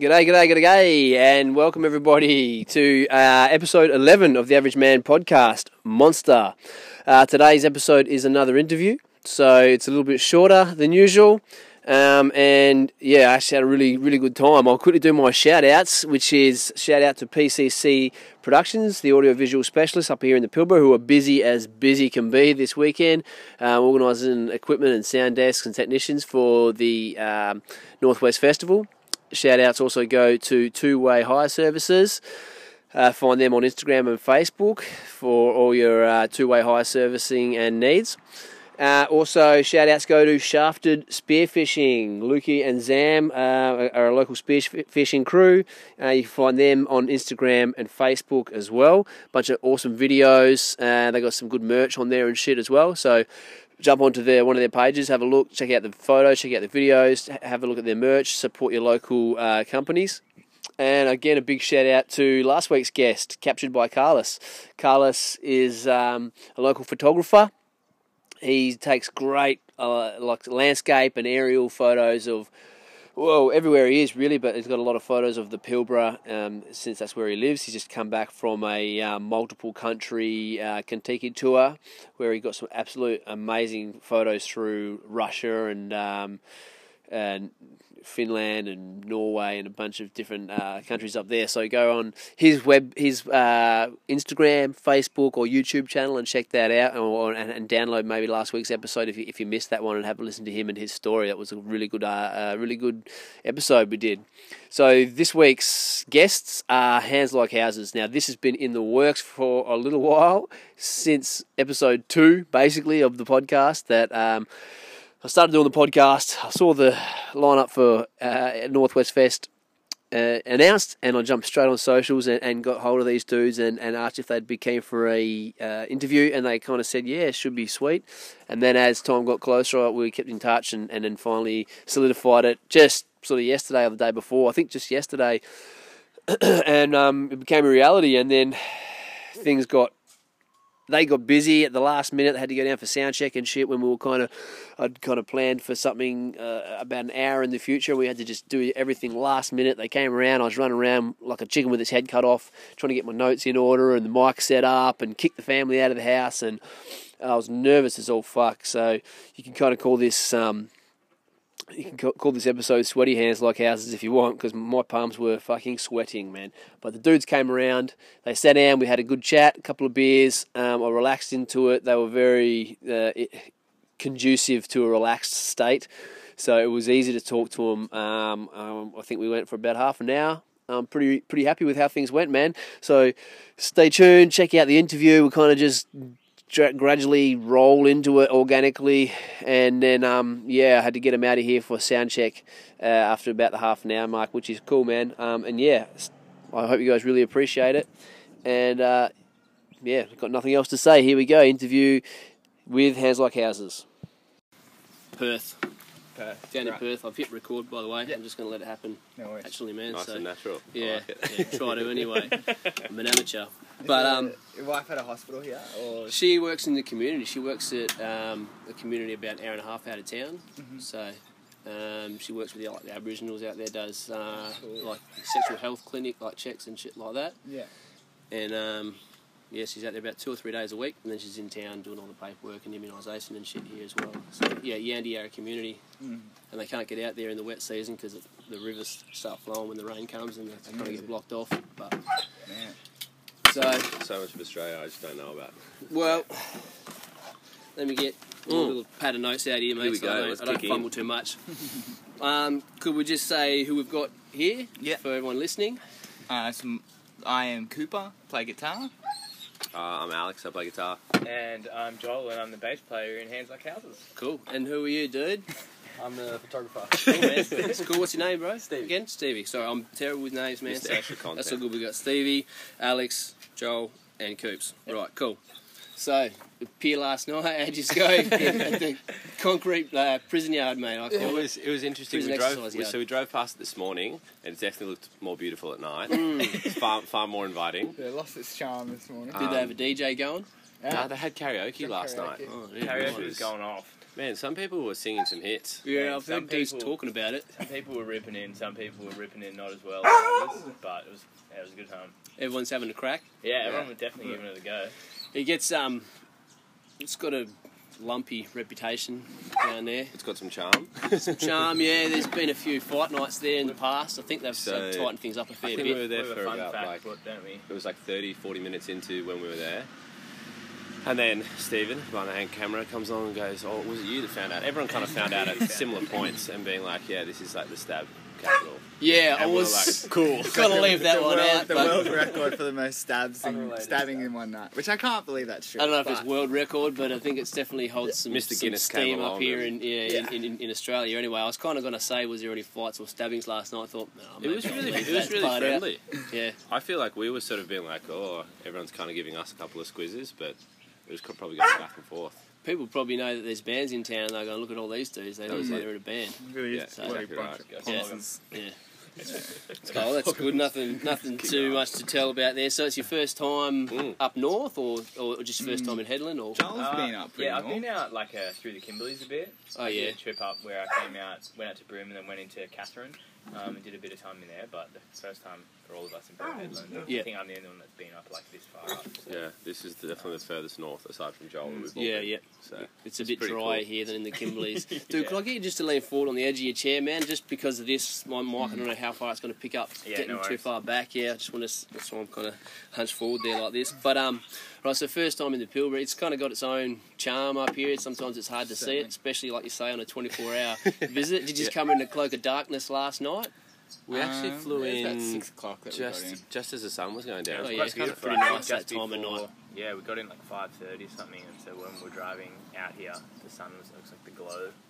G'day, g'day, g'day, and welcome everybody to uh, episode 11 of the Average Man podcast, Monster. Uh, today's episode is another interview, so it's a little bit shorter than usual. Um, and yeah, I actually had a really, really good time. I'll quickly do my shout outs, which is shout out to PCC Productions, the audiovisual specialists up here in the Pilbara, who are busy as busy can be this weekend, uh, organising equipment and sound desks and technicians for the um, Northwest Festival. Shout outs also go to Two Way Hire Services. Uh, find them on Instagram and Facebook for all your uh, two way hire servicing and needs. Uh, also, shout outs go to Shafted Spearfishing. Lukey and Zam uh, are a local spearfishing crew. Uh, you can find them on Instagram and Facebook as well. Bunch of awesome videos. Uh, they got some good merch on there and shit as well. So jump onto their one of their pages, have a look, check out the photos, check out the videos, have a look at their merch, support your local uh, companies. And again, a big shout out to last week's guest, captured by Carlos. Carlos is um, a local photographer. He takes great uh, like landscape and aerial photos of well, everywhere he is really, but he's got a lot of photos of the Pilbara um, since that's where he lives. He's just come back from a um, multiple country uh, Contiki tour where he got some absolute amazing photos through Russia and um, and Finland and Norway and a bunch of different uh, countries up there. So go on his web, his uh, Instagram, Facebook, or YouTube channel and check that out, or, and, and, download maybe last week's episode if you, if you missed that one and have a listen to him and his story. That was a really good, uh, really good episode we did. So this week's guests are Hands Like Houses. Now this has been in the works for a little while since episode two, basically of the podcast. That um, I started doing the podcast. I saw the lineup for uh, Northwest Fest uh, announced, and I jumped straight on socials and, and, got hold of these dudes and, and asked if they'd be keen for a uh, interview, and they kind of said, "Yeah, should be sweet." And then as time got closer, we kept in touch, and, and then finally solidified it just sort of yesterday or the day before. I think just yesterday, and um, it became a reality. And then things got they got busy at the last minute. They had to go down for sound check and shit when we were kind of, I'd kind of planned for something uh, about an hour in the future. We had to just do everything last minute. They came around. I was running around like a chicken with its head cut off, trying to get my notes in order and the mic set up and kick the family out of the house. And I was nervous as all fuck. So you can kind of call this. Um, you can call this episode "Sweaty Hands Like Houses" if you want, because my palms were fucking sweating, man. But the dudes came around, they sat down, we had a good chat, a couple of beers. Um, I relaxed into it. They were very uh, conducive to a relaxed state, so it was easy to talk to them. Um, um, I think we went for about half an hour. I'm pretty pretty happy with how things went, man. So stay tuned, check out the interview. We kind of just gradually roll into it organically, and then um, yeah, I had to get him out of here for a sound check uh, after about the half an hour mark, which is cool, man. Um, and yeah, I hope you guys really appreciate it. And uh, yeah, got nothing else to say. Here we go. Interview with Hands Like Houses. Perth. Perth. Down in Perth. I've hit record, by the way. Yep. I'm just going to let it happen. No worries. Actually, man. Nice so, and natural. Yeah, like yeah, try to anyway. I'm an amateur. But um, your wife at a hospital here, or she works in the community. She works at um, a community about an hour and a half out of town. Mm-hmm. So um, she works with the, like the Aboriginals out there. Does uh, cool. like sexual health clinic, like checks and shit like that. Yeah. And um, yeah, she's out there about two or three days a week, and then she's in town doing all the paperwork and immunisation and shit here as well. So yeah, Yandeyarra community, mm. and they can't get out there in the wet season because the rivers start flowing when the rain comes, and they kind of get blocked off. But. So so much of Australia I just don't know about. Well, let me get a Mm. little pad of notes out here, mate. Here we so go, I don't, let's I don't kick in. fumble too much. um, could we just say who we've got here Yeah. for everyone listening? Uh, so I am Cooper, play guitar. Uh, I'm Alex. I play guitar. And I'm Joel, and I'm the bass player in Hands Like Houses. Cool. And who are you, dude? I'm the photographer. Cool, man. That's cool. What's your name, bro? Stevie. Again, Stevie. Sorry, I'm terrible with names, man. Just So extra content. that's all good. We got Stevie, Alex, Joel, and Coops. Right, cool. So, pier last night, how'd you go at the concrete uh, prison yard, mate? I It call it. was it was interesting. Prison We drove we, so we drove past it this morning, and it definitely looked more beautiful at night. Mm. It's far far more inviting. Yeah, lost its charm this morning. Did they have a DJ going? Uh, they had karaoke Had last karaoke. night. Oh, yeah, Karaoke nice. was going off. Man, some people were singing some hits. Yeah, I've some heard dudes people- talking about it. Some people were ripping in, some people were ripping in not as well as others, but it was yeah, it was a good time. Everyone's having a crack. Yeah, everyone was definitely giving it a go. It gets um, it's got a lumpy reputation down there. It's got some charm. Some charm, yeah. There's been a few fight nights there in the past. I think they've So, they've tightened things up a I fair think we bit. were there Bit of a for fun about fact, like what, don't we? it was like 30, 40 minutes into when we were there. And then Stephen, behind the hand camera, comes along and goes, "Oh, was it you that found out?" Everyone kind of found out at similar points and being like, "Yeah, this is like the stab capital." Yeah, I And we're was like, cool. Gotta leave that the one world, out. The but world record for the most stabs and Unrelated stabbing in one night, which I can't believe that's true. I don't know if it's but- world record, but I think it's definitely holds some, Mr. some Guinness came steam up along here and- in, yeah, Yeah. In, in, in Australia. Anyway, I was kind of going to say, was there any fights or stabbings last night? I thought, no, It was really, it was really part out. friendly. Yeah, I feel like we were sort of being like, "Oh, everyone's kind of giving us a couple of squizzes," but it was probably going back and forth. people probably know that there's bands in town. And they're going, look at all these dudes. They That know they're it. in a band. Really Yeah, is exactly right. Yeah. Yeah. Oh, that's good. Nothing, nothing too much to tell about there. So it's your first time Mm. up north, or, or just first time in Hedland, or Joel's Uh, been up yeah, I've north. been out like uh, through the Kimberleys a bit. Oh, I did yeah. a trip up where I came out, went out to Broome, and then went into Katherine, um, and did a bit of time in there. But the first time for all of us in Broome Hedland. Yeah. I think I'm the only one that's been up like this far up. So. Yeah, this is definitely the furthest north aside from Joel. that we've yeah, been. yeah. So It's a bit pretty drier cool. here than in the Kimberleys. Dude, Yeah. could I get you just to lean forward on the edge of your chair, man? Just because of this, my mic, I don't know how far it's going to pick up. Yeah, Getting no too far back, yeah. I just want to, that's why I'm kind of hunched forward there like this. But, um, right, so first time in the Pilbara, it's kind of got its own charm up here. Sometimes it's hard to see it, especially, like you say, on a 24 hour visit. Did you just Yeah. come in a cloak of darkness last night? We actually Um, flew it in about six o'clock that we got in. just just as the sun was going down. Oh, It was yeah, quite it's kinda pretty nice that time of night. Yeah, we got in like five thirty something, and so when we're driving out here, the sun was looks like the glow.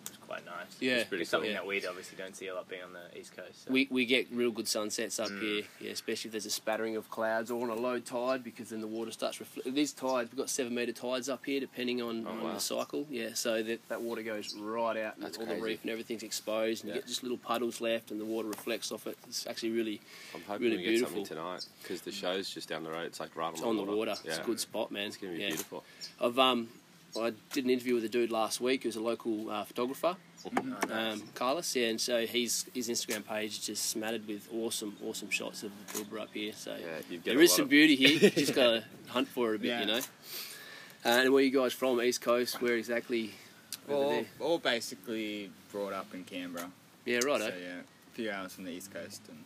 It was quite nice. Yeah. It's pretty It's something cool. that we obviously don't see a lot being on the east coast. So. We, we get real good sunsets up Mm. here, yeah, especially if there's a spattering of clouds or on a low tide because then the water starts reflecting. These tides, we've got seven metre tides up here depending on, Oh, on wow. the cycle, yeah, so that, that water goes right out and That's all the reef and everything's exposed and Yeah. you get just little puddles left and the water reflects off it. It's actually really I'm hoping really we get beautiful. something tonight because the show's just down the road. It's like right on, it's on the water. Yeah. It's a good spot, man. It's gonna be yeah. beautiful. I've um, I did an interview with a dude last week who's a local uh, photographer, Oh, nice. um, Carlos, yeah, and so he's his Instagram page is just smattered with awesome, awesome shots of the Pilbara up here. So Yeah, you get there a is lot some of- beauty here. You just gotta hunt for it a bit, Yeah. you know. Uh, and where you guys from? East Coast? Where exactly? Over All, there? all basically brought up in Canberra. Yeah, right. So eh? yeah, a few hours from the east coast, and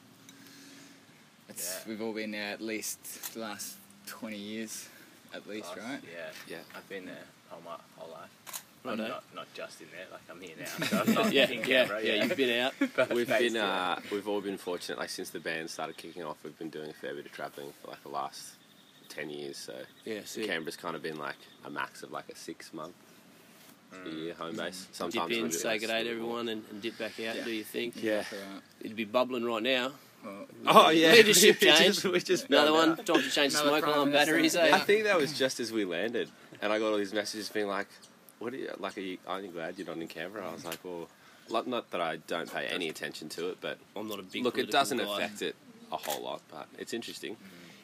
it's, Yeah. we've all been there at least the last twenty years, at least, Us, right? Yeah, Yeah. I've been there all my whole life. Righto. I'm not, not just in there, like I'm here now. So I'm not yeah, in yeah, Canberra, yeah, You've been out. We've been, uh, we've all been fortunate. Like since the band started kicking off, we've been doing a fair bit of travelling for like the last ten years. So Yeah, see. Canberra's kind of been like a max of like a six month a Mm. year home base. Sometimes a in, little bit say less, good day to everyone, and, and dip back out. Yeah. Do your thing. Yeah. So, It'd be bubbling right now. Well, Oh yeah, Leadership We just- change. we just Another one. out. Time to change the Another smoke Prime alarm Minister. batteries. I think that was just as we landed, and I got all these messages being like, "What are you like? Are you, aren't you glad you're not in Canberra?" I was like, "Well, like, not that I don't pay any attention to it, but I'm not a big. look, it political doesn't guy. affect it a whole lot, but it's interesting."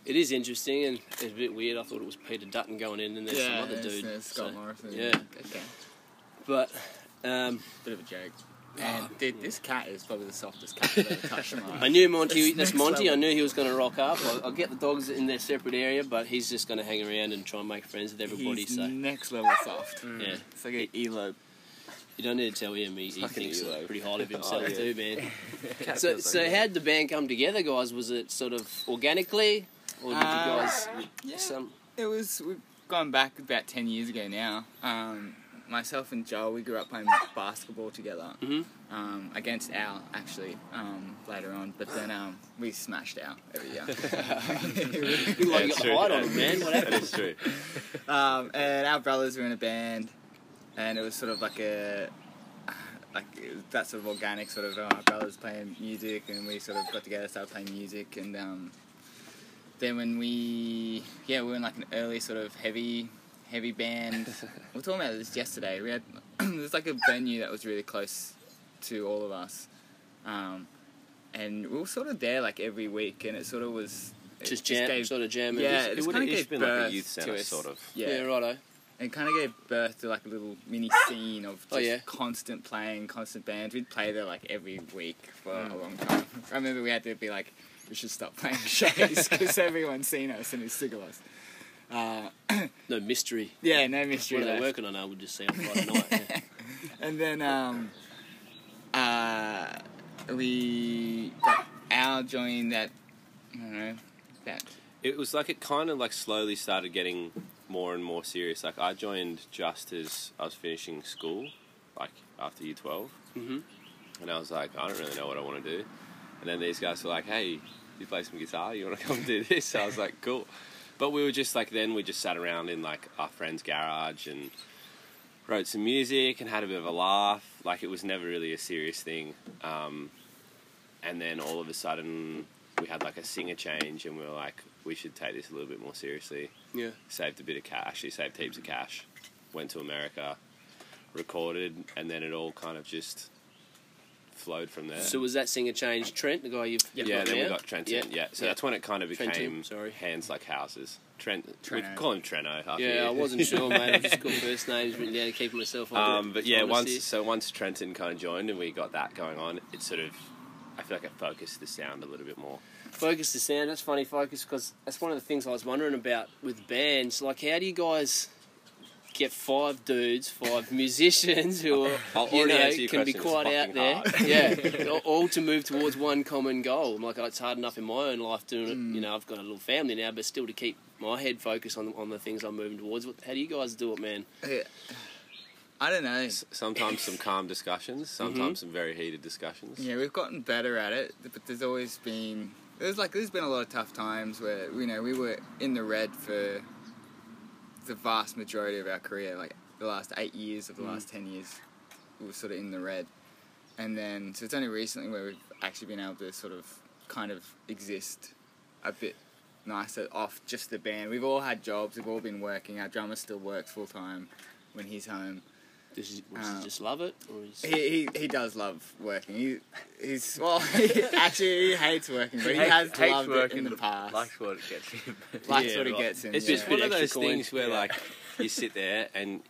It is interesting and it's a bit weird. I thought it was Peter Dutton going in, and there's yeah, some other there's, dude. there's Scott so- Morrison. yeah. Okay. But um, Bit of a joke. And dude, this cat is probably the softest cat I've ever touched in my life. I knew Monty. It's That's next Monty. I level. knew he was going to rock up. I'll, I'll get the dogs in their separate area, but he's just going to hang around and try and make friends with everybody. He's so next level soft. yeah, It's like an elope. you don't need to tell him. He, he Fucking thinks Elo. pretty highly of himself Oh, yeah. too, man. So, so how did the band come together, guys? Was it sort of organically, or did you Uh, guys Yeah, some? it was. We've gone back about ten years ago now. Um, myself and Joel, we grew up playing basketball together. Mhm. Um, against Al, actually, um, later on. But then um, we smashed Al every year. You like it's got true. on him, man. What? That's true. um, and our brothers were in a band, and it was sort of like a like that sort of organic sort of uh, our brothers playing music, and we sort of got together, started playing music, and um, then when we yeah we were in like an early sort of heavy heavy band. we were talking about this yesterday. We had there's like a venue that was really close to all of us, um, and we were sort of there like every week, and it sort of was it Just jam, gave- sort of jamming. Yeah, It it's would have been like a youth centre, sort of. yeah, yeah, righto. it kind of gave birth to like a little mini scene of just Oh, yeah. constant playing, constant bands. We'd play there like every week for Mm. a long time. I remember we had to be like, we should stop playing shows because everyone's seen us and is sick of us. Uh, No mystery. yeah, no mystery. What are they left. working on? I would just see on Friday night. yeah. And then um, uh, we got Al joined that. I don't know that. It was like it kind of like slowly started getting more and more serious. Like I joined just as I was finishing school, like after year 12 Mhm. and I was like, I don't really know what I want to do. And then these guys were like, Hey, you play some guitar? You want to come do this? So I was like, Cool. But we were just like then we just sat around in like our friend's garage and wrote some music and had a bit of a laugh. Like it was never really a serious thing. Um, and then all of a sudden we had like a singer change and we were like, we should take this a little bit more seriously. Yeah. Saved a bit of cash, actually saved heaps of cash. Went to America, recorded, and then it all kind of just flowed from there. So was that singer change Trent, the guy you've yeah, got then we now? got Trenton. Yeah. Yeah, so Yeah. that's when it kind of Trenton, became sorry. hands like houses. Trent, we call him Treno. after Yeah, you. I wasn't sure, mate. I've just got first names written down to keep myself on. Um, but yeah, once honesty. so once Trenton kind of joined and we got that going on, it sort of I feel like it focused the sound a little bit more. Focus the sound. That's funny, focus, because that's one of the things I was wondering about with bands. Like, how do you guys get five dudes, five musicians who are, I'll you already know, answer your can be quite out there? fucking Yeah, all- all to move towards one common goal. I'm like, it's hard enough in my own life doing it. Mm. You know, I've got a little family now, but still to keep my head focused on on the things I'm moving towards. What- How do you guys do it, man? Yeah. I don't know. S- Sometimes some calm discussions, mm-hmm. sometimes some very heated discussions. Yeah, we've gotten better at it, but there's always been there's like there's been a lot of tough times where you know we were in the red for the vast majority of our career, like the last eight years of the mm. last ten years, we were sort of in the red, and then so it's only recently where we've actually been able to sort of kind of exist a bit nicer off just the band. We've all had jobs, we've all been working. Our drummer still works full time when he's home. Does he, does Uh, he just love it, or is He, he he does love working. He he's well actually he hates working, but he Hates- has hates loved it working, in the past. Likes what it gets him. Likes Yeah, what it right. gets him. It's yeah. just bit one of those coin. things where Yeah. like you sit there and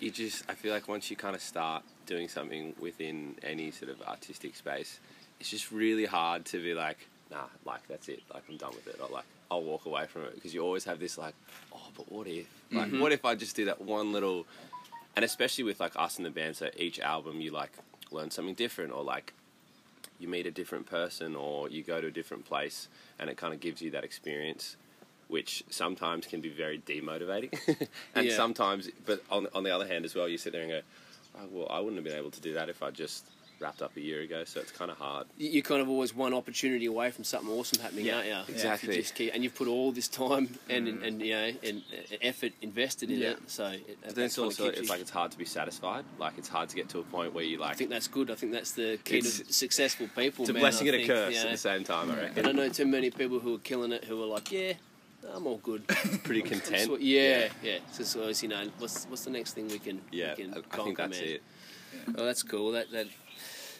you just I feel like once you kind of start doing something within any sort of artistic space, it's just really hard to be like, nah, like that's it, like I'm done with it, or like I'll walk away from it because you always have this like, oh, but what if, like, Mhm. what if I just do that one little, and especially with like us in the band, so each album you like learn something different, or like you meet a different person, or you go to a different place, and it kind of gives you that experience which sometimes can be very demotivating, and Yeah. sometimes, but on on the other hand as well, you sit there and go, oh, well, I wouldn't have been able to do that if I just wrapped up a year ago. So it's kind of hard. You- You're kind of always one opportunity away from something awesome happening, Yeah, aren't you? exactly. You keep, and you've put all this time and and, and you know and, uh, effort invested in Yeah. it. So it, But then it's also it's you- like it's hard to be satisfied. Like it's hard to get to a point where you like. I think that's good. I think that's the key to successful people. it's a blessing I and a curse you at the same time. I I reckon. don't know too many people who are killing it who are like, yeah, I'm all good. Pretty content. yeah, yeah. So it's always, you know, what's what's the next thing we can Yeah, we can I, I think that's man? it. Oh, that's cool. That that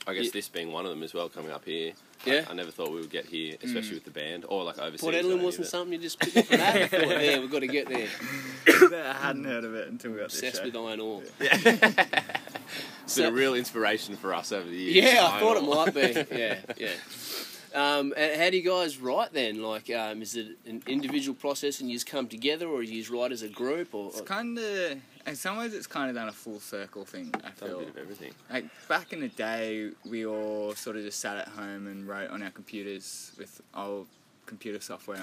I guess Yeah. this being one of them as well, coming up here. Yeah. I, I never thought we would get here, especially mm. with the band or like overseas. Port I Edlin wasn't even- something you just picked up from that. Thought, yeah, we've got to get there. I hadn't heard of it until we got this Obsessed show. with iron ore. It's been a real inspiration for us over the years. Yeah, I I thought it might be. Yeah, yeah. Um, how do you guys write then? Like, um, is it an individual process and you just come together, or you just write as a group? Or It's kind of, in some ways, it's kind of done a full circle thing. I Done a bit of everything. like back in the day, we all sort of just sat at home and wrote on our computers with old computer software,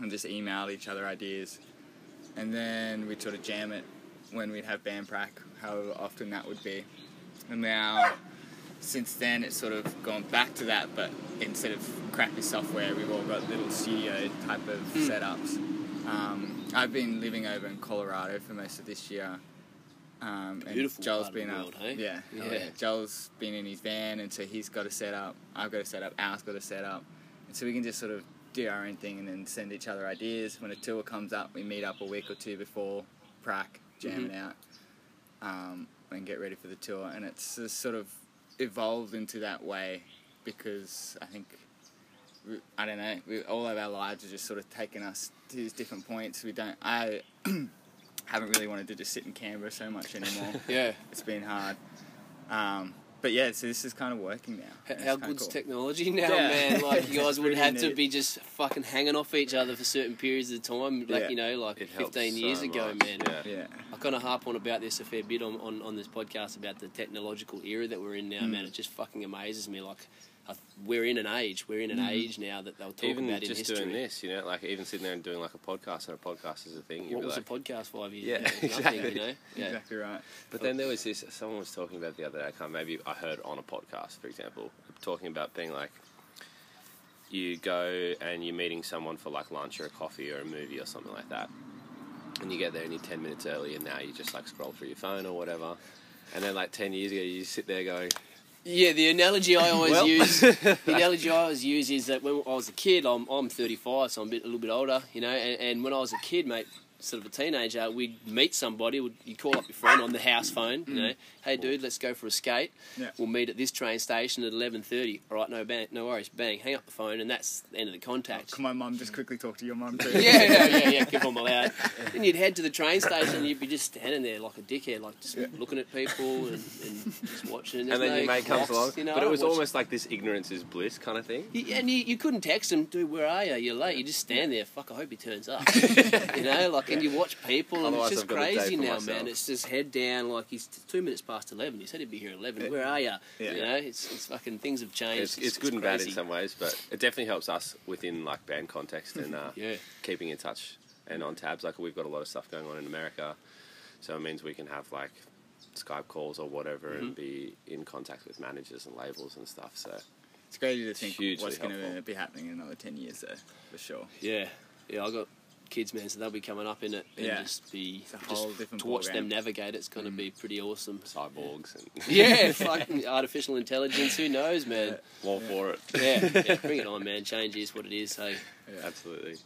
and just emailed each other ideas, and then we'd sort of jam it when we'd have band prac, however often that would be. And now, since then, it's sort of gone back to that, but instead of crappy software, we've all got little studio type of Mm. setups. Um, I've been living over in Colorado for most of this year. Um, and Beautiful Joel's part of the been up. world, hey? Yeah, oh Yeah. yeah. Joel's been in his van, and so he's got a setup. I've got a setup. Al's got a setup, and so we can just sort of do our own thing and then send each other ideas. When a tour comes up, we meet up a week or two before prac, jam it out, um, and get ready for the tour. And it's sort of evolved into that way because I think we, I don't know. We, all of our lives are just sort of taking us to these different points. We don't. I haven't really wanted to just sit in Canberra so much anymore. Yeah. it's been hard. Um, but yeah, so this is kind of working now. H- How kinda good's cool. technology now, Yeah. man? Like you guys would Pretty have to be just fucking hanging off each other for certain periods of time, like Yeah. you know, like It 15 years so ago, much, man. Yeah. Yeah. I kind of harp on about this a fair bit on, on, on this podcast about the technological era that we're in now, Mm. man. It just fucking amazes me. Like, I, we're in an age, we're in an Mm. age now that they'll talk Even about in just history. doing this, you know, like even sitting there and doing like a podcast and a podcast is a thing. You'd What was like, a podcast five years Yeah, ago? Nothing, exactly. you know? Yeah. Exactly right. But then there was this. Someone was talking about the other day. I can't. Maybe I heard on a podcast, for example, talking about being like, you go and you're meeting someone for like lunch or a coffee or a movie or something like that, and you get there and you're ten minutes early, and now you just like scroll through your phone or whatever. And then like ten years ago, you sit there going, Yeah, the analogy I always Well- use, the analogy I always use is that when I was a kid, I'm I'm 35, so I'm a bit a little bit older, you know. And, and when I was a kid, mate, sort of a teenager, we'd meet somebody, would you call up your friend on the house phone, you know, mm. hey dude, let's go for a skate. Yeah. We'll meet at this train station at 11:30. All right, no bang, no worries, bang, hang up the phone, and that's the end of the contact. Oh, can my mum just quickly talk to your mum too? yeah, yeah, yeah, yeah, if I'm allowed. Then you'd head to the train station and you'd be just standing there like a dickhead, like just Yeah. looking at people and, and just watching. There's and then no your mate comes along. You know, but it was almost like this ignorance is bliss kind of thing. You- and you, you couldn't text him, dude, where are you? You're late. You just stand there. Fuck, I hope he turns up. you know, like, and you watch people, and Otherwise it's just I've got a day crazy now, myself. man. It's just head down, like he's two minutes past 11. He said he'd be here at 11. Where are you? Yeah. You know, it's, it's fucking, things have changed. It's, it's good and bad in some ways, but it definitely helps us within like band context and uh, Yeah. keeping in touch and on tabs. Like we've got a lot of stuff going on in America, so it means we can have like Skype calls or whatever Mm-hmm. and be in contact with managers and labels and stuff. So It's crazy to think what's going to be happening in another 10 years, though, for sure. Yeah. Yeah, I got kids, man, so they'll be coming up in it and Yeah. just be. It's a just whole different to watch them navigate it's going to be pretty awesome. cyborgs and Yeah, fucking artificial intelligence, who knows, man? all for it. Yeah, yeah, bring it on, man. Change is what it is. So, Absolutely.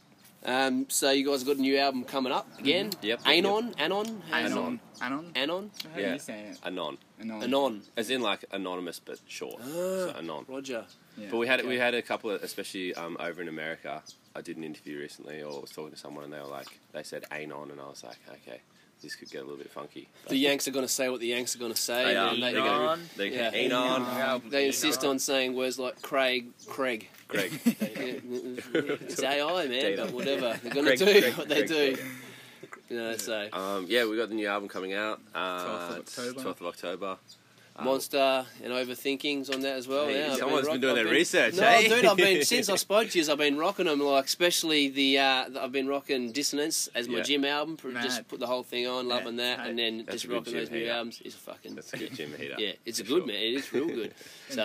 um, so you guys got a new album coming up again? Yep. Anon, Anon, How's? Anon. Anon? Anon, How Yeah. are you saying it? Anon, Anon. Anon. as in like anonymous but short. so Anon. Roger. Yeah. But we had Okay. we had a couple, of, especially um, over in America. I did an interview recently, or was talking to someone, and they were like, they said "anon," and I was like, okay, this could get a little bit funky. But The Yanks are going to say what the Yanks are going to say. They are. and They they, go, they Yeah. anon, Anon. they insist on saying words like Craig, Craig. Craig. It's AI, man, Data. but whatever. They're going to do Craig, what they Craig, do. You know, so Um, yeah, we've got the new album coming out. Uh, 12th of October. 12th of October. Um, Monster and Overthinking's on that as well. Hey, yeah, someone's been rock- doing I've their research, No, eh? dude, I've been since I spoke to you. I've been rocking them, like especially the. Uh, the- I've been rocking Dissonance as my Yeah. gym album. For, just put the whole thing on, loving Yeah, that, and then That's just a good rocking those new albums. It's a fucking. That's a good gym heater. Yeah, it's a good sure. man. It is real good. so,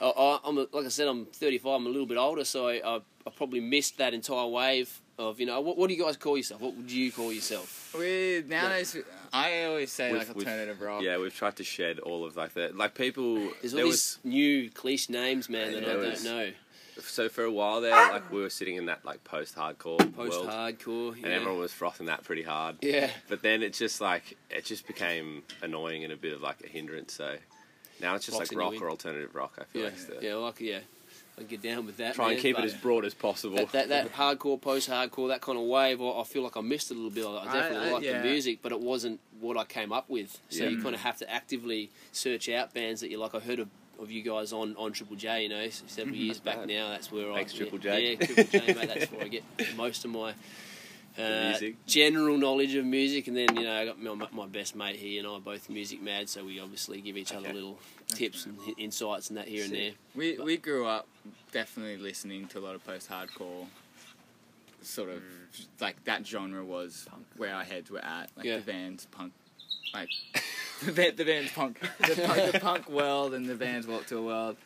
I, I, I'm a, like I said, I'm 35. I'm a little bit older, so I, I, I probably missed that entire wave of you know what, what do you guys call yourself? What would you call yourself? We nowadays, I always say We've- like we've- alternative rock. Yeah, we've tried to shed all of like the like people. There's all there these new cliche names, man, that I There don't was- know. so for a while there, like we were sitting in that like post-hardcore Post world, hardcore, and yeah. everyone was frothing that pretty hard. yeah. But then it just like it just became annoying and a bit of like a hindrance. So now it's just Rock's like rock annoying. or alternative rock. I feel Yeah, like is the, yeah, like yeah, I get down with that. try and man, keep it as broad as possible. that, that that hardcore, post-hardcore, that kind of wave. I I feel like I missed it a little bit. I definitely I- liked yeah. the music, but it wasn't what I came up with. So Yeah. you kind of have to actively search out bands that you like. I heard of. Of you guys on, on Triple J, you know, several years back now. That's where Thanks, I Triple yeah, Yeah, Triple J, mate. That's where I get most of my uh, music. general knowledge of music, and then you know I got my, my best mate here and I are both music mad, so we obviously give each other Okay. little tips and hi- insights and that here and there. We we grew up definitely listening to a lot of post-hardcore. Sort of like that genre was where our heads were at. Like Yeah. the band's punk, like the, band, the band's punk, the punk, the punk world, and the band's walk to a world.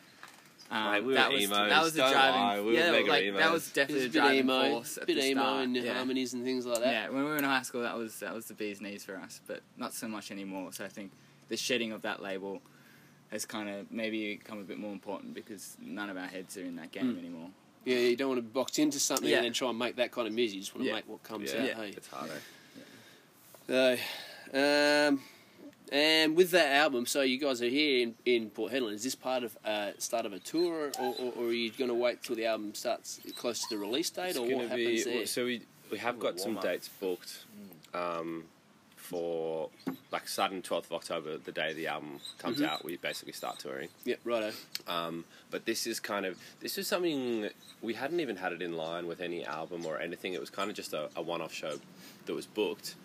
Um, Mate, we were that was emos, that was the don't driving. lie, we yeah, mega like that was definitely was the a driving emo, force at bit the emo start. in the yeah. harmonies and things like that. Yeah, when we were in high school, that was that was the bee's knees for us, but not so much anymore. So I think the shedding of that label has kind of maybe become a bit more important because none of our heads are in that game Mm. anymore. Yeah, you don't want to box into something Yeah. and then try and make that kind of music. You just want to Yeah. make what comes yeah, out. Yeah. Hey. it's harder. So, um, and with that album, so you guys are here in, in Port Hedland. Is this part of uh, start of a tour, or, or, or are you going to wait till the album starts close to the release date, It's or gonna what happens be there? so we we have got some warm-up. dates booked. Um, for like starting 12th of October, the day the album comes Mhm. out, we basically start touring. Yep, righto. Um, but this is kind of this is something we hadn't even had it in line with any album or anything. It was kind of just a, a one-off show that was booked.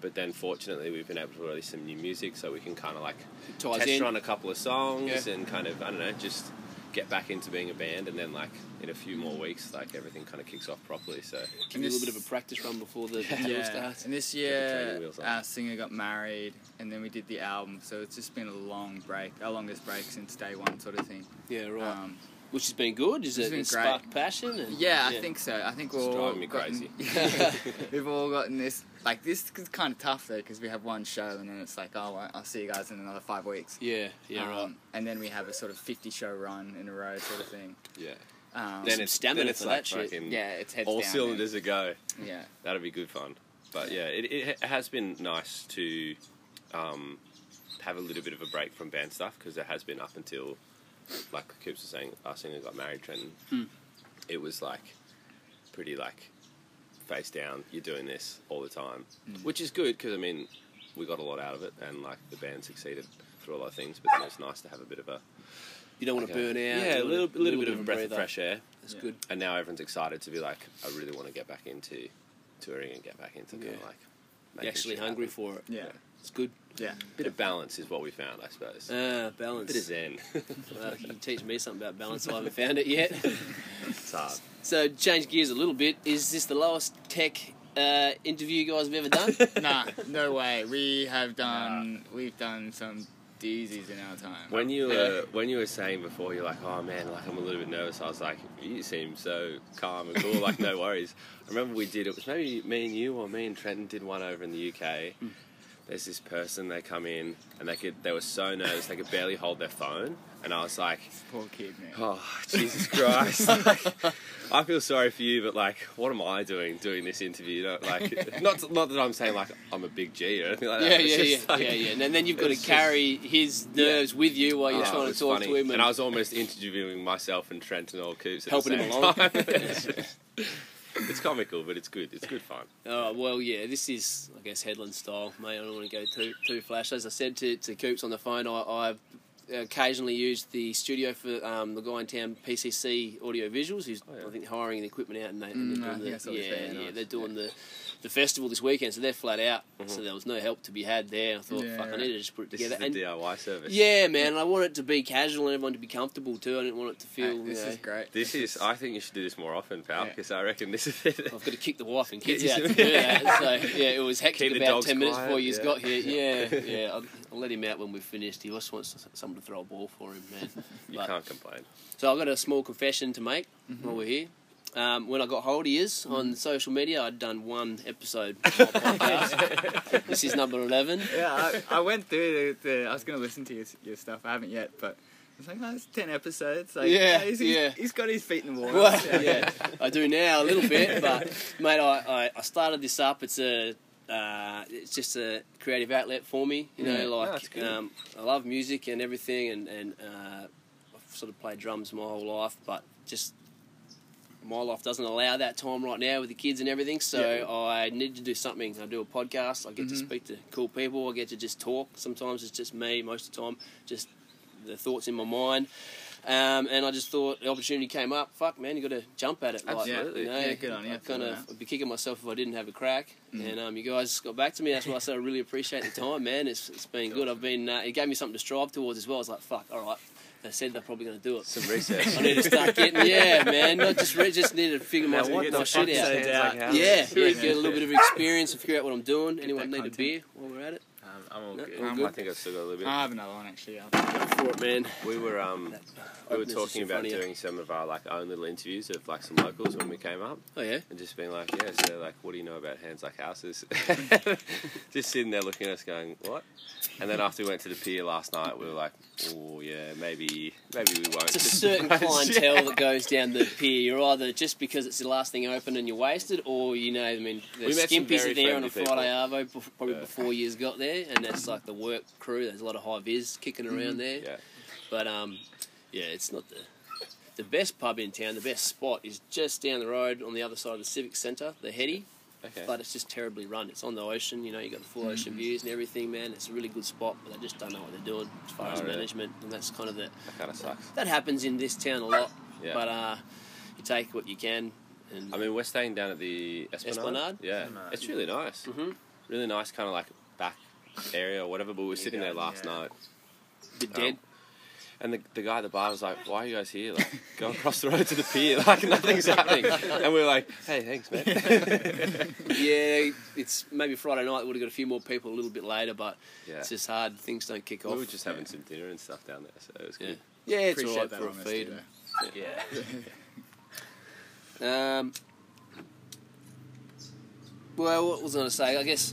But then, fortunately, we've been able to release some new music, so we can kind of like Ties test in. run a couple of songs Yeah. and kind of I don't know, just get back into being a band. And then, like in a few more weeks, like everything kind of kicks off properly. So Give you a little bit of a practice run before the tour Yeah, starts. and this year our singer got married, and then we did the album. So it's just been a long break, our longest break since day one, sort of thing. Yeah, right. Um, Which has been good. Is it's it been great. sparked passion? And, yeah, I think so. I think we're all driving me gotten, crazy. we've all gotten this. Like this is kind of tough though, because we have one show, and then it's like, oh, well, I'll see you guys in another five weeks. Yeah, yeah, Um, right. And then we have a sort of fifty show run in a row, sort of thing. yeah, Um, then it's stamina then it's for like that shit. fucking yeah, it's heads all down, cylinders a go. Yeah. That'd be good fun. But yeah, it, it has been nice to um, have a little bit of a break from band stuff because it has been up until, like Coops was saying, our singer got married, Trenton. Hmm. It was like pretty like face down. You're doing this all the time, Mm. which is good because I mean we got a lot out of it and like the band succeeded through a lot of things. But then it's nice to have a bit of a You don't want like to a- burn out. Yeah, a want little, a little bit of a breath of fresh air. That's Yeah. good. And now everyone's excited to be like, I really want to get back into touring and get back into kind of like. You're actually hungry happen. for it. Yeah. It's good. Yeah. Bit of balance is what we found, I suppose. Ah, balance. Bit of zen. Well, you can teach me something about balance. I haven't found it yet. it's hard. so, change gears a little bit. Is this the lowest tech uh, interview you guys have ever done? nah, no way. We have done. We've done some doozies in our time. When you were when you were saying before, you're like, oh man, like I'm a little bit nervous. I was like, you seem so calm and cool, like no worries. I remember we did it was maybe me and you or me and Trenton did one over in the UK. There's this person they come in and they could they were so nervous they could barely hold their phone, and I was like, Poor kid, man. oh Jesus Christ. Like, I feel sorry for you, but like, what am I doing doing this interview? You know, like, not not that I'm saying like I'm a big G or anything like that. yeah, yeah, yeah, like, yeah, yeah. And then you've got to it's just- carry his nerves with you while you're Oh, trying to talk funny. to him. and I was almost interviewing myself and Trent and all Coops Helping him along. time. it's, it's comical, but it's good. It's good fun. Oh well, yeah. This is, I guess, Hedland style, mate. I don't want to go too too flash. As I said to to Coops on the phone, I, I've occasionally used the studio for um, the guy in town, PCC Audio Visuals, who's Oh, yeah. I think hiring the equipment out, and, they, mm, they're doing think the, saw yeah, video, yeah, they're doing the the festival this weekend, so they're flat out. Mhm. So there was no help to be had there. I thought, Yeah, fuck, I need to just put it This together. is the And DIY service. yeah, man, I want it to be casual and everyone to be comfortable too. I didn't want it to feel. Hey, this you know, is great. This is. I think you should do this more often, pal, Yeah. because I reckon this is it. I've got to kick the wife and kids Get out to do that. So yeah, it was hectic Keep about dogs ten minutes quiet, before you yeah. got here. Yeah, yeah. I'll, I'll let him out when we've finished. He just wants someone to throw a ball for him, man. You But- can't complain. So I've got a small confession to make Mm-hmm. while we're here. Um, when I got hold of yous on social media, I'd done one episode. Of my podcast. this is number eleven. Yeah, I, I went through the, the. I was going to listen to your, your stuff. I haven't yet, but it's like, oh, it's ten episodes. Like, Yeah, he's, he's- yeah. He's got his feet in the water. Well, yeah, I do now a little bit, but mate, I, I, I started this up. It's a uh, it's just a creative outlet for me. You know, Yeah. Oh, like good. um, I love music and everything, and and uh, I've sort of played drums my whole life, but just my life doesn't allow that time right now with the kids and everything. So Yeah. I need to do something. I do a podcast. I get to Mhm. speak to cool people. I get to just talk. Sometimes it's just me. Most of the time, just the thoughts in my mind. Um, and I just thought the opportunity came up. Fuck, man, you got to jump at it. Like, Absolutely. you know, Yeah, good on you I kind of I'd be kicking myself if I didn't have a crack. Mm. And um, you guys got back to me. That's why I said I really appreciate the time, man. It's it's been good. I've been. Uh, it gave me something to strive towards as well. I was like, fuck, all right. They said they're probably going to do it. Some research. I need to start getting. Yeah, man. Not just re- just need to figure my, what my shit fuck out. like Yeah, yeah, Yeah. get a little bit of experience and figure out what I'm doing. Anyone that need a beer while we're at it? I'm all No, good. all I think I've still got a little bit. I have another one actually. I'll- Go for it, man. we were um, we were talking about front of you. doing some of our like own little interviews of like some locals when we came up. Oh yeah. And just being like, yeah, so like, what do you know about hands like houses? just sitting there looking at us going, what? And then after we went to the pier last night, we were like, oh yeah, maybe, maybe we won't. It's a certain much." clientele that goes down the pier. You're either just because it's the last thing open and you're wasted, or you know, I mean, the We met skimpies very are there on a friendly Friday arvo, probably Yeah. before years got there, and that's like the work crew. There's a lot of high vis kicking around there, Yeah, but um, yeah, it's not the the best pub in town. The best spot is just down the road on the other side of the Civic Centre, the Heady. Okay. but it's just terribly run. It's on the ocean, you know. You got the full ocean views and everything, man. It's a really good spot, but they just don't know what they're doing as far Oh, as really? management, and that's kind of the that kind of sucks. that happens in this town a lot. Yeah. But uh, you take what you can, and I mean, we're staying down at the Esplanade. Esplanade? Yeah, Esplanade. it's really nice. Mhm. Really nice, kind of like back area or whatever. But we were sitting there last yeah. night, bit um, dead. and the, the guy at the bar was like, "Why are you guys here? Like, go across the road to the pier. Like, nothing's happening." And we were like, "Hey, thanks, man." yeah, it's maybe Friday night. We would have got a few more people a little bit later, but yeah, it's just hard. Things don't kick off. we were just having some dinner and stuff down there, so it was Yeah, good. yeah, it's Appreciate alright for a honesty, feed. though. Yeah. Um, well, what was I going to say? I guess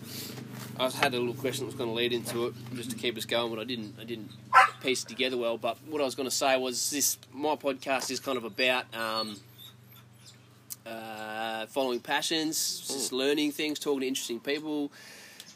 I had a little question that was going to lead into it, just to keep us going, but I didn't. I didn't piece it together well. But what I was going to say was this: my podcast is kind of about um, uh, following passions, just learning things, talking to interesting people,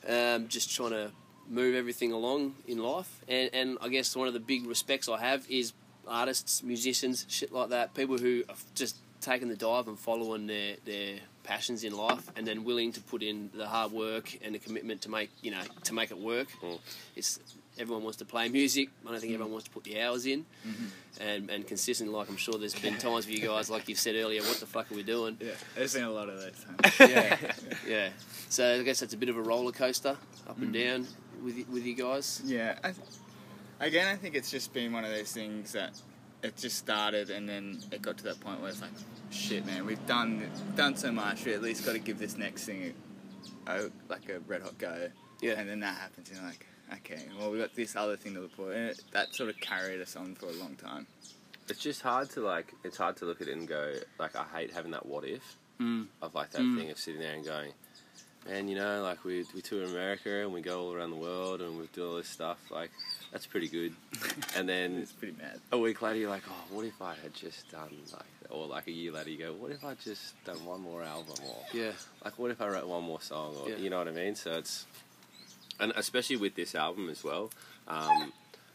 um, just trying to move everything along in life. And, and I guess one of the big respects I have is artists, musicians, shit like that. People who have just taken the dive and following their, their passions in life, and then willing to put in the hard work and the commitment to make you know to make it work. Mm. It's everyone wants to play music. I don't think mm. everyone wants to put the hours in, mm-hmm. and and consistent. Like I'm sure there's been times for you guys, like you've said earlier, what the fuck are we doing? Yeah, there's been a lot of those times. yeah, yeah. So I guess that's a bit of a roller coaster, up and mm. down with with you guys. Yeah. I th- again, I think it's just been one of those things that it just started and then it got to that point where it's like, shit, man, we've done done so much. We at least got to give this next thing a, like a red hot go. Yeah. And then that happens, and you're like, okay, well, we got this other thing to look for. And it, that sort of carried us on for a long time. It's just hard to like. It's hard to look at it and go like, I hate having that what if Mm. of like that thing of sitting there and going, man, you know, like we we tour America and we go all around the world and we do all this stuff. Like that's pretty good. and then It's pretty mad. a week later, you're like, oh, what if I had just done like, or like a year later, you go, what if I just done one more album or Yeah, like what if I wrote one more song or Yeah. you know what I mean? So it's and especially with this album as well. Um,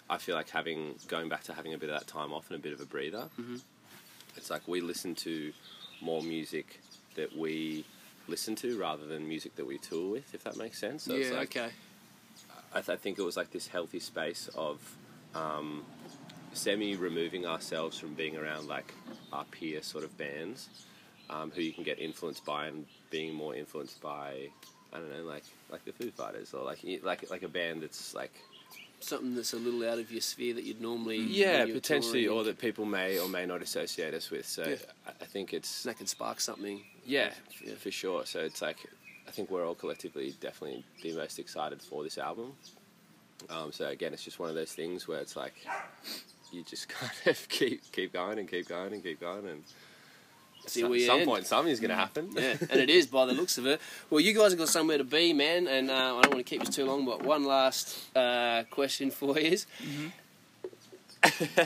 I feel like having going back to having a bit of that time off and a bit of a breather. Mhm. It's like we listen to more music that we listen to rather than music that we tour with, if that makes sense. So yeah, like, okay. I, th- I think it was like this healthy space of um, semi removing ourselves from being around like our peer sort of bands um, who you can get influenced by and being more influenced by I don't know like like the Foo Fighters or like like like a band that's like Something that's a little out of your sphere that you'd normally yeah potentially touring, or that people may or may not associate us with. So Yeah. I, I think it's that can spark something. Yeah, Yeah. for sure. So it's like, I think we're all collectively definitely the most excited for this album. Um, so again, it's just one of those things where it's like, you just kind of keep keep going and keep going and keep going, and See at where you some end. point something's going to happen. Yeah, and it is by the looks of it. Well, you guys have got somewhere to be, man, and uh, I don't want to keep this too long. But one last uh, question for you is: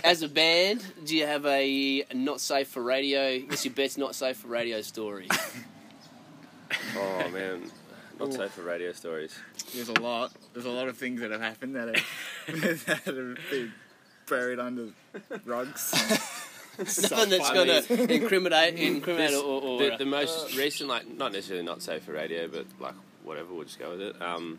As a band, do you have a not safe for radio? What's your best not safe for radio story? oh man, not safe for radio stories. There's a lot. There's a lot of things that have happened that have, that have been buried under rugs. Nothing that's going to incriminate, incriminate, This- or, or the, the most recent, like not necessarily not safe for radio, but like whatever, we'll just go with it. Um,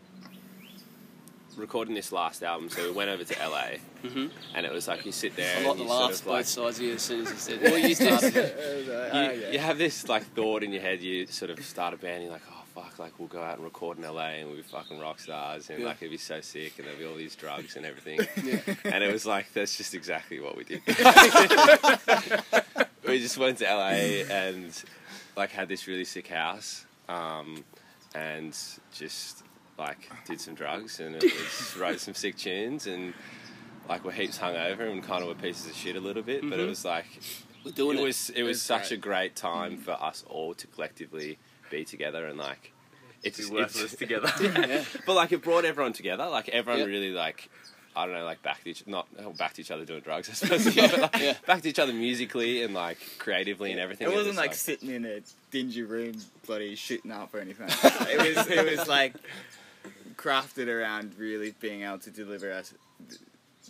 recording this last album, so we went over to LA, Mhm. and it was like you sit there I like and the you sort laughs of both like sides of you as soon as you said. Well, you started. you, you have this like thought in your head. You sort of start a band. You're like, oh fuck, like we'll go out and record in LA, and we'll be fucking rock stars, and Yeah. like it'd be so sick, and there'll be all these drugs and everything. Yeah. And it was like that's just exactly what we did. we just went to LA and like had this really sick house, um, and just like did some drugs and it was, wrote some sick tunes and. Like we're heaps hungover and kind of were pieces of shit a little bit, but it Mhm. was like We're doing it it. was it was It's such great. a great time for us all to collectively be together and like it's Be worthless together. Yeah. but like it brought everyone together. Like everyone Yeah. really like I don't know, like backed each not backed each other doing drugs, I suppose, but like, Yeah. backed each other musically and like creatively and everything. It wasn't was, like sitting in a dingy room, bloody shooting up or anything. It was it was like crafted around really being able to deliver us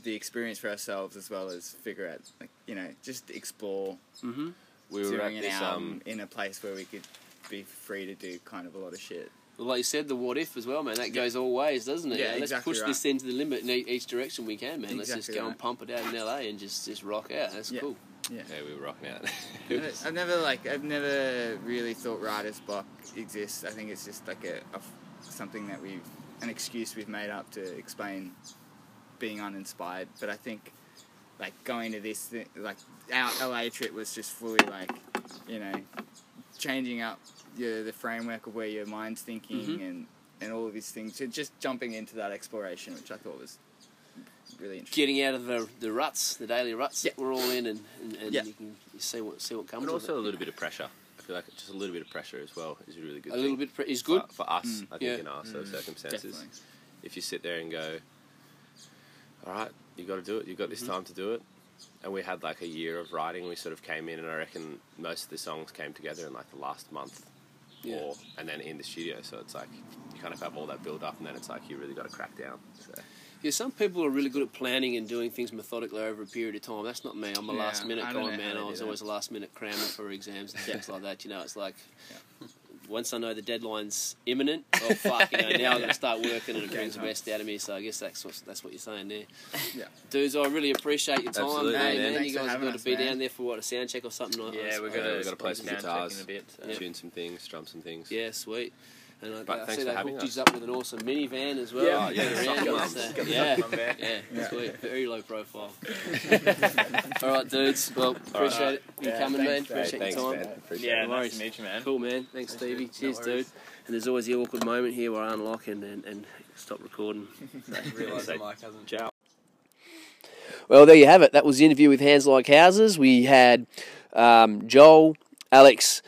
the experience for ourselves as well as figure out like you know just explore hmm we were at doing an this um in a place where we could be free to do kind of a lot of shit. Well, like you said, the what if as well, man. That goes all ways, doesn't it? Yeah, let's exactly push right. this into the limit in e- each direction we can, man. let's just Exactly go and pump it out in LA and just just rock out. That's Yeah. cool. Yeah, yeah, we were rocking out. I've I've never like I've never really thought writer's block exists. I think it's just like a, a f- something that we've an excuse we've made up to explain being uninspired. But I think like going to this thi- like our LA trip was just fully like you know changing up your, the framework of where your mind's thinking Mhm. and and all of these things. So just jumping into that exploration, which I thought was really interesting. Getting out of the the ruts, the daily ruts Yeah. that we're all in, and, and, and Yeah. you can see what see what comes. but of also it. a little bit of pressure. I feel like just a little bit of pressure as well is a really good a thing. little bit pre- is good. For, for us, Mm. I think, Yeah. in our sort of Mm, circumstances. Definitely. If you sit there and go, all right, you got to do it, you got this Mm-hmm. time to do it. And we had like a year of writing. We sort of came in, and I reckon most of the songs came together in like the last month, Yeah. or and then in the studio. So it's like you kind of have all that build up, and then it's like you really got to crack down. So. Yeah, some people are really good at planning and doing things methodically over a period of time. That's not me. I'm a Yeah, last minute I guy, man. I was always that. a last minute crammer for exams and Yeah. things like that. You know, it's like once I know the deadline's imminent, oh fuck, you know, now I'm gonna start working and it brings the time. best out of me. So I guess that's what that's what you're saying there. Yeah. Dudes, I really appreciate your time, Absolutely, man. man. man. You guys have having got to us, be man. down there for what a sound check or something. I- Yeah, I- we're I- gonna we've got to play some guitars, in a bit. So. Tune some things, drum some things. Yeah, sweet. And I, But I thanks see for they having hooked us. you up with an awesome minivan as well. Yeah, You yeah, get around something with else. that. Got the yeah. something on there. Yeah, Yeah. sweet. Very low profile. All right, dudes. Well, appreciate it. You Yeah, coming, man. thanks, mate. Appreciate Thanks, your time. Appreciate Yeah, it. No nice worries. to meet you, man. Cool, man. Thanks, Stevie. No Cheers, worries. dude. And there's always the awkward moment here where I unlock and, and, and stop recording. Realise the mic hasn't. Ciao. Well, there you have it. That was the interview with Hands Like Houses. We had um, Joel, Alex,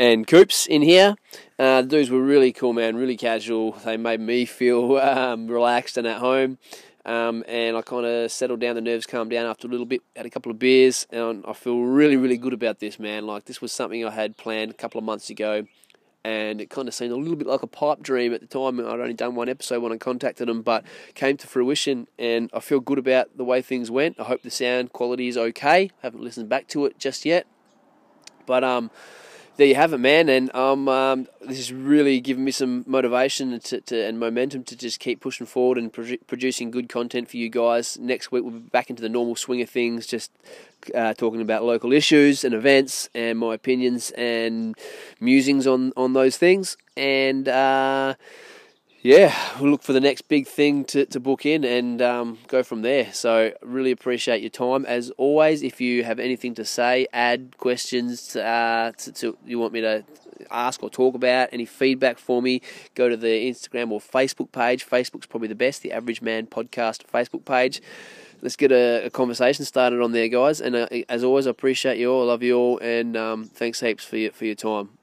and Coops in here. Uh, the dudes were really cool, man. Really casual. They made me feel um, relaxed and at home. Um, and I kind of settled down. The nerves calmed down after a little bit. Had a couple of beers, and I feel really, really good about this, man. Like this was something I had planned a couple of months ago, and it kind of seemed a little bit like a pipe dream at the time. I'd only done one episode when I contacted them, but came to fruition, and I feel good about the way things went. I hope the sound quality is okay. I haven't listened back to it just yet, but um, there you have it, man. And um, um, this is really giving me some motivation to, to, and momentum to just keep pushing forward and produ- producing good content for you guys. Next week we'll be back into the normal swing of things, just uh, talking about local issues and events and my opinions and musings on on those things. And uh, yeah, we'll look for the next big thing to, to book in and um, go from there. So, really appreciate your time. As always, if you have anything to say, add questions uh, to, to you want me to ask or talk about, any feedback for me, go to the Instagram or Facebook page. Facebook's probably the best, the Average Man Podcast Facebook page. Let's get a, a conversation started on there, guys. And uh, as always, I appreciate you all. I love you all, and um, thanks heaps for your, for your time.